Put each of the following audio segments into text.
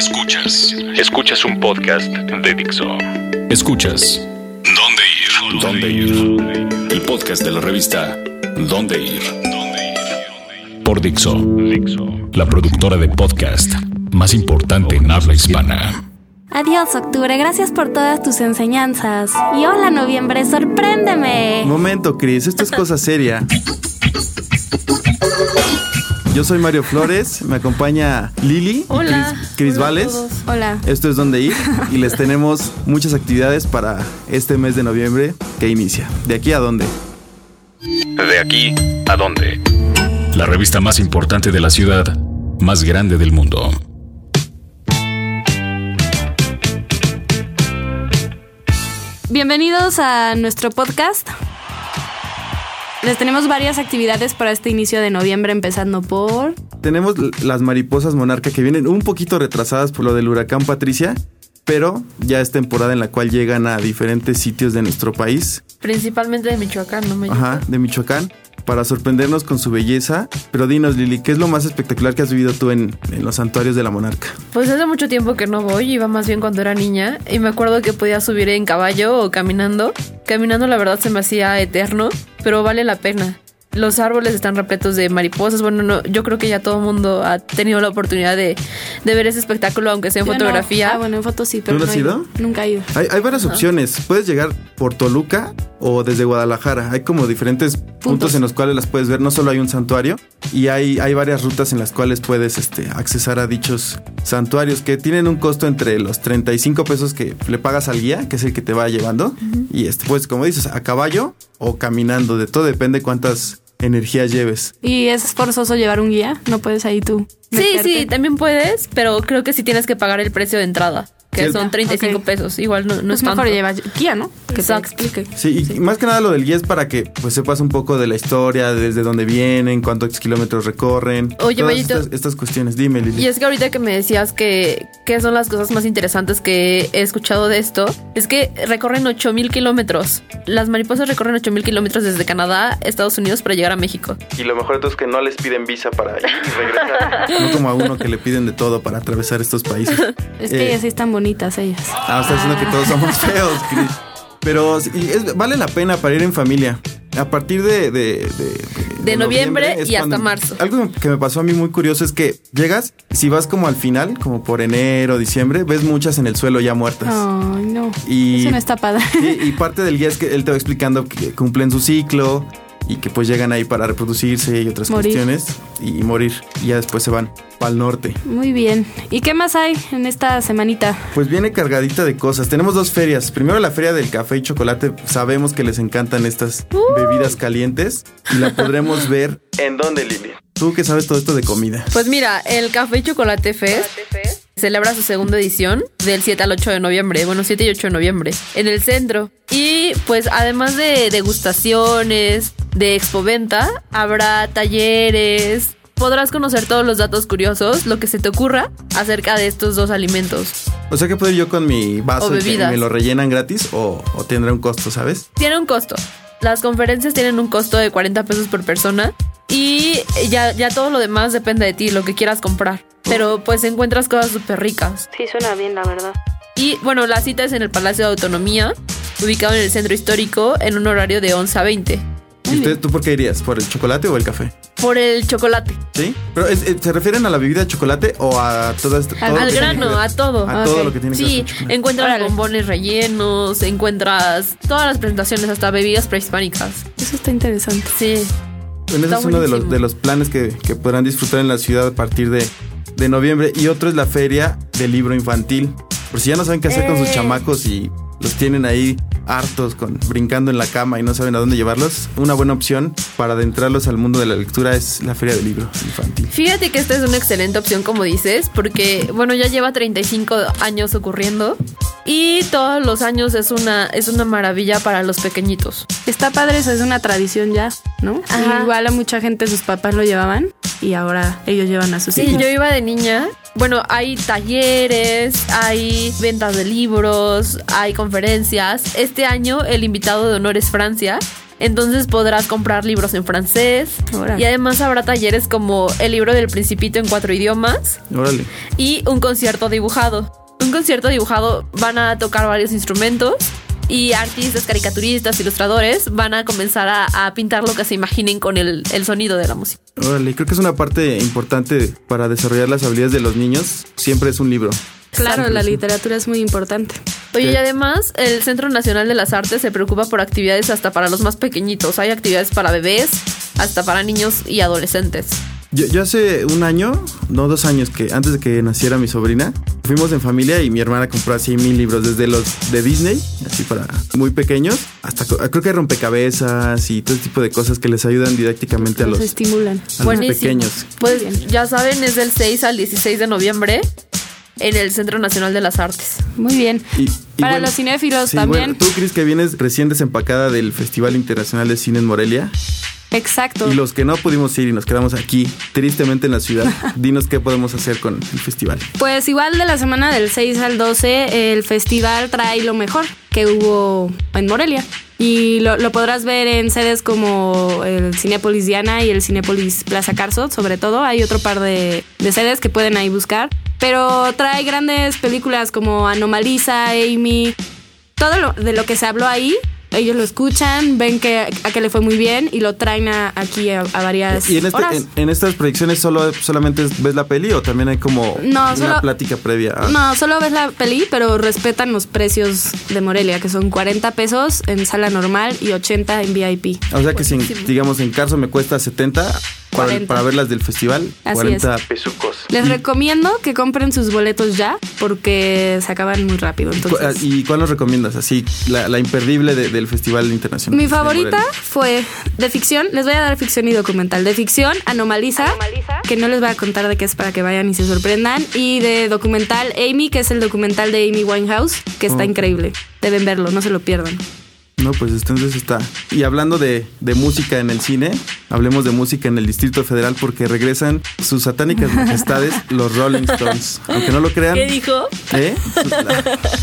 Escuchas. Escuchas un podcast de Dixo. Escuchas. ¿Dónde ir? ¿Dónde ir? El podcast de la revista ¿Dónde ir? Por Dixo. La productora de podcast más importante en habla hispana. Adiós, octubre. Gracias por todas tus enseñanzas. Y hola, noviembre. Sorpréndeme. Momento, Cris. Esto es cosa seria. Yo soy Mario Flores, me acompaña Lili, Hola. Cris, Cris Hola a Vales. Hola. Esto es donde ir y les tenemos muchas actividades para este mes de noviembre que inicia. ¿De aquí a dónde? ¿De aquí a dónde? La revista más importante de la ciudad, más grande del mundo. Bienvenidos a nuestro podcast. Les tenemos varias actividades para este inicio de noviembre, empezando por. Tenemos las mariposas monarca que vienen un poquito retrasadas por lo del huracán Patricia, pero ya es temporada en la cual llegan a diferentes sitios de nuestro país, Principalmente de Michoacán, ¿no me ajá, de Michoacán, para sorprendernos con su belleza. Pero dinos, Lili, ¿qué es lo más espectacular que has vivido tú en, en los santuarios de la monarca? Pues hace mucho tiempo que no voy, iba más bien cuando era niña y me acuerdo que podía subir en caballo o caminando. Caminando la verdad se me hacía eterno, pero vale la pena. Los árboles están repletos de mariposas. Bueno, no, yo creo que ya todo el mundo ha tenido la oportunidad de, de ver ese espectáculo, aunque sea en Yo no. fotografía. Ah, bueno, en fotos sí, pero. ¿Tú no has he ido? Nunca he ido. Hay, hay varias opciones. Puedes llegar por Toluca o desde Guadalajara. Hay como diferentes puntos, en los cuales las puedes ver. No solo hay un santuario y hay, hay varias rutas en las cuales puedes este, accesar a dichos santuarios que tienen un costo entre los 35 pesos que le pagas al guía, que es el que te va llevando. Y este, pues como dices, a caballo o caminando. De todo depende cuántas energías lleves. ¿Y es forzoso llevar un guía? No puedes ahí tú. Sí, sí, también puedes, pero creo que sí tienes que pagar el precio de entrada, que Sí. son 35 Ok. pesos. Igual no, no Pues es tanto. mejor llevar guía, ¿no? Que te Exacto. explique. Sí, y más que nada lo del guía es para que pues sepas un poco de la historia, desde dónde vienen, cuántos kilómetros recorren. Oye, todas Mayito. estas, estas cuestiones. Dime, Lili. Y es que ahorita que me decías que, que son las cosas más interesantes que he escuchado de esto, es que recorren 8000 kilómetros. Las mariposas recorren 8000 kilómetros desde Canadá, Estados Unidos para llegar a México. Y lo mejor de todo es que no les piden visa para ir y regresar. no como a uno que le piden de todo para atravesar estos países. Es que Eh, ellas sí están bonitas, ellas. Ah, está diciendo que todos somos feos, Chris. Pero es- vale la pena para ir en familia. A partir de... De, de- De noviembre y hasta marzo. Algo que me pasó a mí muy curioso es que llegas, si vas como al final, como por enero, diciembre, ves muchas en el suelo ya muertas. Ay, no. Y- Eso no está padre. Sí, y parte del guía es que él te va explicando que cumplen su ciclo y que pues llegan ahí para reproducirse y otras Morir. cuestiones y, morir. Y ya después se van para el norte. Muy bien. ¿Y qué más hay en esta semanita? Pues viene cargadita de cosas. Tenemos dos ferias. Primero la feria del café y chocolate. Sabemos que les encantan estas bebidas calientes y la podremos ver. ¿En dónde, Lili? Tú que sabes todo esto de comida. Pues mira, el Café y Chocolate Fest celebra su segunda edición del 7 al 8 de noviembre, bueno, 7 y 8 de noviembre, en el centro. Y pues además de degustaciones, de expoventa, habrá talleres. Podrás conocer todos los datos curiosos, lo que se te ocurra acerca de estos dos alimentos. O sea que puedo ir yo con mi vaso O y me lo rellenan gratis o, o tendrá un costo, ¿sabes? Tiene un costo. Las conferencias tienen un costo de 40 pesos por persona y ya, ya todo lo demás depende de ti, lo que quieras comprar. Pero pues encuentras cosas súper ricas. Sí, suena bien, la verdad. Y bueno, la cita es en el Palacio de Autonomía, ubicado en el centro histórico, en un horario de 11 a 20. ¿Y usted, tú por qué irías? ¿Por el chocolate o el café? Por el chocolate. ¿Sí? ¿Pero es- es- se refieren a la bebida de chocolate o a todas todo Al que Al grano, que a todo. A todo lo que tiene que ver Sí, con chocolate. encuentras Órale. bombones rellenos, encuentras todas las presentaciones, hasta bebidas prehispánicas. Eso está interesante. Sí. Bueno, ese Está es uno de los, de los planes que, que podrán disfrutar en la ciudad a partir de, de noviembre. Y otro es la feria del libro infantil. Por si ya no saben qué hacer con sus Eh. chamacos y los tienen ahí hartos con brincando en la cama y no saben a dónde llevarlos, una buena opción para adentrarlos al mundo de la lectura es la feria del libro infantil. Fíjate que esta es una excelente opción, como dices, porque, bueno, ya lleva 35 años ocurriendo y todos los años es una, es una maravilla para los pequeñitos. Está padre, eso es una tradición ya, ¿no? Ajá. Igual a mucha gente sus papás lo llevaban y ahora ellos llevan a sus Sí, hijos. yo iba de niña. Bueno, hay talleres, hay ventas de libros, hay conferencias. Este año el invitado de honor es Francia Entonces podrás comprar libros en francés. Órale. Y además habrá talleres como el libro del Principito en cuatro idiomas Órale. y un concierto dibujado. Un concierto dibujado van a tocar varios instrumentos y artistas, caricaturistas, ilustradores van a comenzar a, a pintar lo que se imaginen con el, el sonido de la música. Órale, creo que es una parte importante para desarrollar las habilidades de los niños. Siempre es un libro. Claro, la literatura es muy importante. Oye, y además el Centro Nacional de las Artes se preocupa por actividades hasta para los más pequeñitos. Hay actividades para bebés, hasta para niños y adolescentes. Yo, yo hace un año, no dos años, que antes de que naciera mi sobrina, fuimos en familia y mi hermana compró así mil libros, desde los de Disney, así para muy pequeños, hasta creo que rompecabezas y todo ese tipo de cosas que les ayudan didácticamente a los, estimulan. a los pequeños. Pues bien. ya saben, es del 6 al 16 de noviembre en el Centro Nacional de las Artes. Muy bien. Y- y Para bueno, los cinéfilos sí, también. bueno, ¿Tú crees que vienes recién desempacada del Festival Internacional de Cine en Morelia? Exacto. Y los que no pudimos ir y nos quedamos aquí, tristemente en la ciudad, dinos qué podemos hacer con el festival. Pues igual de la semana del 6 al 12, el festival trae lo mejor que hubo en Morelia. Y lo, lo podrás ver en sedes como el Cinépolis Diana y el Cinépolis Plaza Carso, sobre todo. Hay otro par de, de sedes que pueden ahí buscar. Pero trae grandes películas como Anomaliza, Amy, todo lo, de lo que se habló ahí. Ellos lo escuchan, ven que a que le fue muy bien y lo traen a- aquí a, a varias ¿Y en, este- horas. en, en estas proyecciones solo solamente ves la peli o también hay como No, una solo- plática previa? a- No, solo ves la peli, pero respetan los precios de Morelia, que son 40 pesos en sala normal y 80 en VIP. O sea que si, digamos, en Carso me cuesta 70 para, 40. para ver las del festival, Así 40 pesucos. Les ¿Y, recomiendo que compren sus boletos ya, porque se acaban muy rápido. Entonces, ¿Y cuál nos recomiendas? Así, la, la imperdible de- del Festival Internacional. mi favorita fue de ficción. Les voy a dar ficción y documental. De ficción, Anomaliza, que no les voy a contar de qué es para que vayan y se sorprendan. Y de documental, Amy, que es el documental de Amy Winehouse, que está Oh. increíble. Deben verlo, no se lo pierdan. No, pues entonces está. Y hablando de, de música en el cine, hablemos de música en el Distrito Federal porque regresan sus satánicas majestades, los Rolling Stones. Aunque no lo crean. ¿Qué dijo? ¿Eh?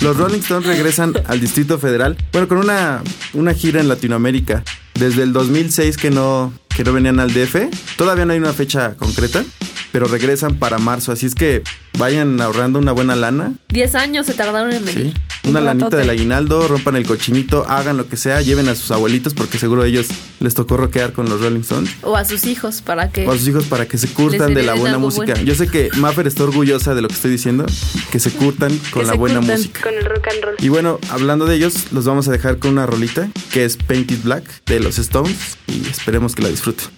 Los Rolling Stones regresan al Distrito Federal. Bueno, con una, una gira en Latinoamérica. Desde el 2006 que no, que no venían al DF. Todavía no hay una fecha concreta, pero regresan para marzo. Así es que vayan ahorrando una buena lana. 10 años se tardaron en Sí. Una Un lanita del aguinaldo, rompan el cochinito, hagan lo que sea, lleven a sus abuelitos porque seguro a ellos les tocó rockear con los Rolling Stones. O a sus hijos para que... O a sus hijos para que se curtan de la buena música. bueno. Yo sé que Maffer está orgullosa de lo que estoy diciendo, que se curtan con Que la buena música. Con el rock and roll. Y bueno, hablando de ellos, los vamos a dejar con una rolita que es Painted Black de los Stones y esperemos que la disfruten.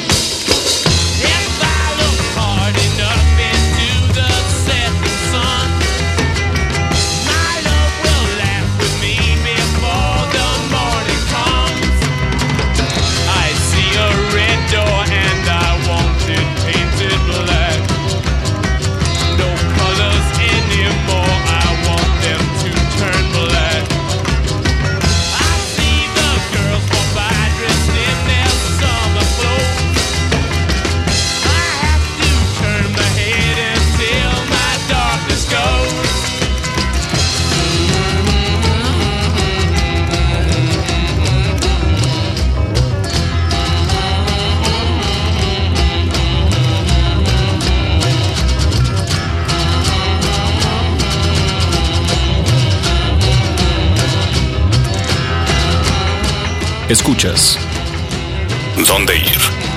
Escuchas. ¿Dónde ir?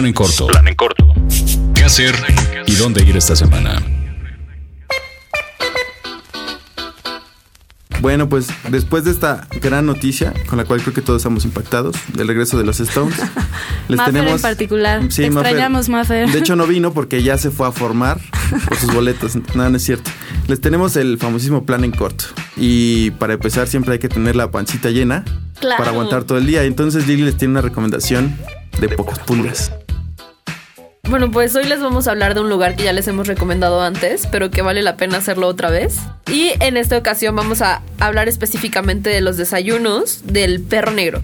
Plan en corto. Plan en corto. ¿Qué hacer y dónde ir esta semana? Bueno, pues después de esta gran noticia, con la cual creo que todos estamos impactados, del regreso de los Stones, les Maffer tenemos... en particular. Sí, Te Maffer. extrañamos, Maffer. De hecho no vino porque ya se fue a formar por sus boletos. No, no es cierto. Les tenemos el famosísimo plan en corto. Y para empezar siempre hay que tener la pancita llena Claro. para aguantar todo el día. Entonces Lili les tiene una recomendación de pocas pulgas. Bueno, pues hoy les vamos a hablar de un lugar que ya les hemos recomendado antes, pero que vale la pena hacerlo otra vez. Y en esta ocasión vamos a hablar específicamente de los desayunos del perro negro.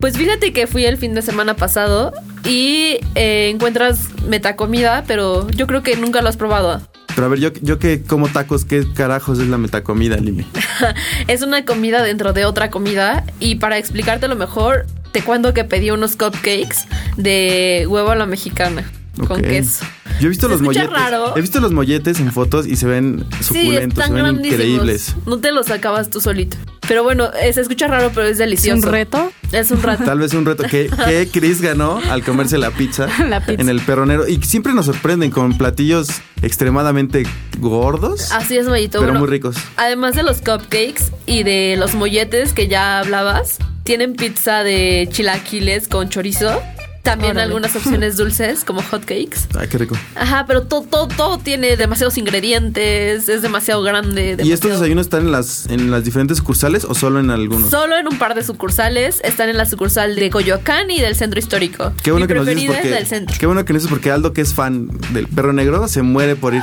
Pues fíjate que fui el fin de semana pasado y eh, encuentras metacomida, pero yo creo que nunca lo has probado. Pero a ver, yo, yo que como tacos, ¿qué carajos es la metacomida, Lili? Es una comida dentro de otra comida y para explicarte lo mejor, te cuento que pedí unos cupcakes de huevo a la mexicana con queso. Yo he visto Se los molletes. raro. He visto los molletes en fotos y se ven Sí, suculentos, están se ven increíbles. No te los acabas tú solito. Pero bueno, eh, se escucha raro, pero es ¿Es delicioso. un reto? Es un rato. Tal vez un reto que, que Chris ganó al comerse la pizza, La pizza. en el perronero. Y siempre nos sorprenden con platillos extremadamente gordos, Así es, Mayito. pero Bueno, muy ricos. Además de los cupcakes y de los molletes que ya hablabas, tienen pizza de chilaquiles con chorizo. También Órale. algunas opciones dulces como hotcakes. Ay, qué rico. Ajá, pero todo, todo, todo tiene demasiados ingredientes, es demasiado grande. ¿Y estos desayunos están en las, en las diferentes sucursales o solo en algunos? Solo en un par de sucursales. Están en la sucursal de Coyoacán y del centro histórico. Qué bueno Mi que nos dices porque. del centro. Qué bueno que nos dices porque Aldo, que es fan del perro negro, se muere por ir.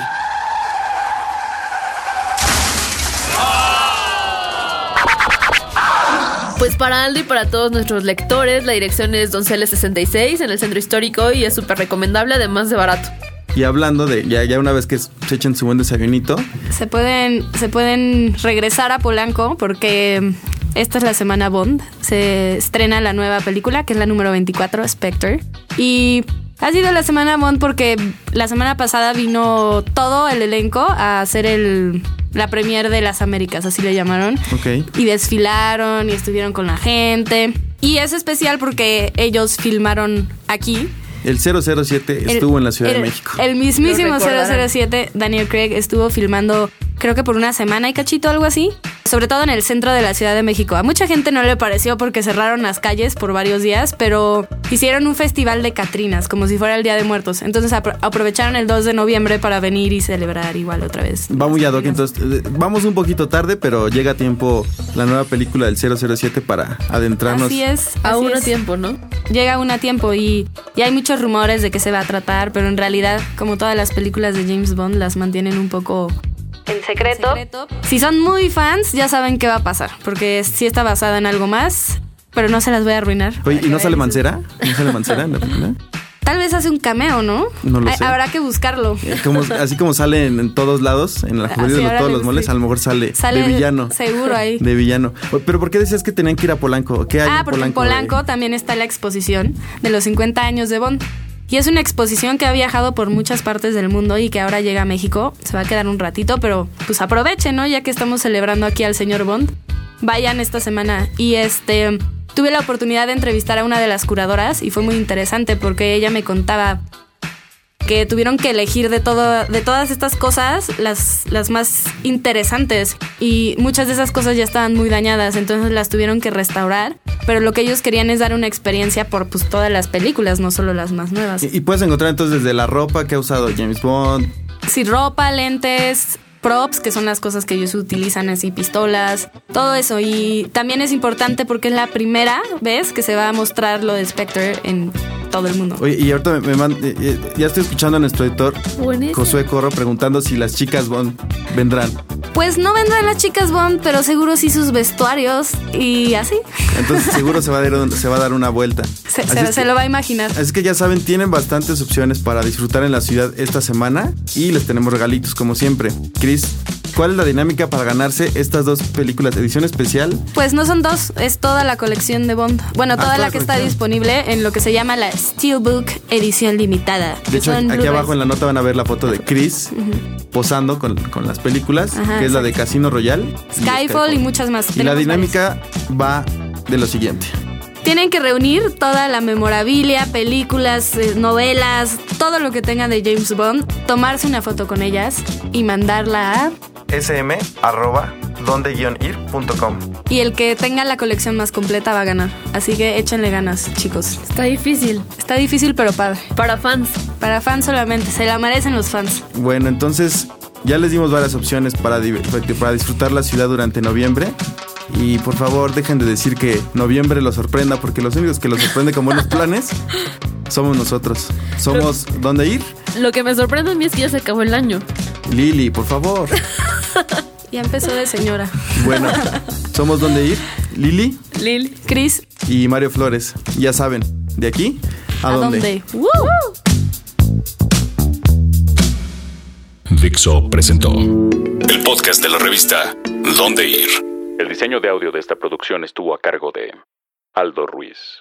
Pues para Aldo y para todos nuestros lectores, la dirección es Donceles 66 en el centro histórico y es súper recomendable, además de barato. Y hablando de, ya, ya una vez que se echen su buen desayunito, Se pueden, se pueden regresar a Polanco porque esta es la semana Bond. Se estrena la nueva película, que es la número 24, Spectre. Y ha sido la semana Bond porque la semana pasada vino todo el elenco a hacer el, la premier de las Américas, así le llamaron. ok. Y desfilaron y estuvieron con la gente. Y es especial porque ellos filmaron aquí. El 007 El- estuvo en la Ciudad el- de México. El recordarán. 007, Daniel Craig, estuvo filmando, creo que por una semana y cachito, algo así. Sobre todo en el centro de la Ciudad de México. A mucha gente no le pareció porque cerraron las calles por varios días, pero hicieron un festival de Catrinas, como si fuera el Día de Muertos. Entonces apro- aprovecharon el 2 de noviembre para venir y celebrar igual otra vez. Va muy ad hoc, entonces eh, vamos un poquito tarde, pero llega a tiempo la nueva película del 007 para adentrarnos. Así es. Aún así a es. tiempo, ¿no? Llega aún a tiempo y, y hay muchos rumores de que se va a tratar, pero en realidad, como todas las películas de James Bond, las mantienen un poco en secreto. Si son muy fans, ya saben qué va a pasar, porque sí está basada en algo más, pero no se las voy a arruinar. Oye, ¿y no sale. Mancera? ¿No sale Mancera en la película? Tal vez hace un cameo, ¿no? No lo sé. Habrá que buscarlo. Eh, Como, así como sale en, en todos lados, en la juvenil, en ahora todos los moles, a lo mejor sale, Sale de villano. seguro ahí. De villano. Pero ¿por qué decías que tenían que ir a Polanco? ¿Qué hay Ah, en porque en Polanco? Polanco también está la exposición de los 50 años de Bond. Y es una exposición que ha viajado por muchas partes del mundo y que ahora llega a México. Se va a quedar un ratito, pero pues aprovechen, ¿no? Ya que estamos celebrando aquí al señor Bond. Vayan esta semana. Y este, tuve la oportunidad de entrevistar a una de las curadoras y fue muy interesante porque ella me contaba que tuvieron que elegir de todo, de todas estas cosas, las, las más interesantes. Y muchas de esas cosas ya estaban muy dañadas, entonces las tuvieron que restaurar. Pero lo que ellos querían es dar una experiencia por pues todas las películas, no solo las más nuevas. Y, y puedes encontrar entonces desde la ropa que ha usado James Bond. Sí, ropa, lentes, props, que son las cosas que ellos utilizan así, pistolas, todo eso. Y también es importante porque es la primera vez que se va a mostrar lo de Spectre en todo el mundo. Oye, y ahorita me, me man- eh, eh, ya estoy escuchando a nuestro editor Buenísimo. Josué Corro preguntando si las chicas Bond vendrán. Pues no vendrán las chicas Bond, pero seguro sí sus vestuarios y así. Entonces seguro se va a dar, se va a dar una vuelta. Se, Así se- es se que- lo va a imaginar. Así que ya saben, tienen bastantes opciones para disfrutar en la ciudad esta semana y les tenemos regalitos como siempre. Chris, ¿cuál es la dinámica para ganarse estas dos películas edición especial? Pues no son dos, es toda la colección de Bond. Bueno, Ah, toda la que está disponible en lo que se llama la Steelbook edición limitada. De hecho, aquí Blu-rays. abajo en la nota van a ver la foto de Chris posando con, con las películas, Ajá, que es la de Casino Royale. y Skyfall y muchas más. Y la dinámica va de lo siguiente. Tienen que reunir toda la memorabilia, películas, eh, novelas, todo lo que tenga de James Bond, tomarse una foto con ellas y mandarla a... sm arroba donde-ir.com Y el que tenga la colección más completa va a ganar. Así que échenle ganas, chicos. Está difícil. Está difícil pero padre. Para fans. Para fans solamente, se la merecen los fans. Bueno, entonces ya les dimos varias opciones para, para disfrutar la ciudad durante noviembre. Y por favor, dejen de decir que noviembre los sorprenda, porque los únicos que los sorprende con buenos planes somos nosotros. Somos ¿Dónde ir? Lo que me sorprende a mí es que ya se acabó el año. Lili, por favor. Ya empezó de señora. Bueno, somos ¿Dónde ir? Lili Lil. Chris, y Mario Flores. Ya saben, de aquí a, ¿a dónde. dónde? ¡Woo! Dixo presentó el podcast de la revista Dónde Ir. El diseño de audio de esta producción estuvo a cargo de Aldo Ruiz.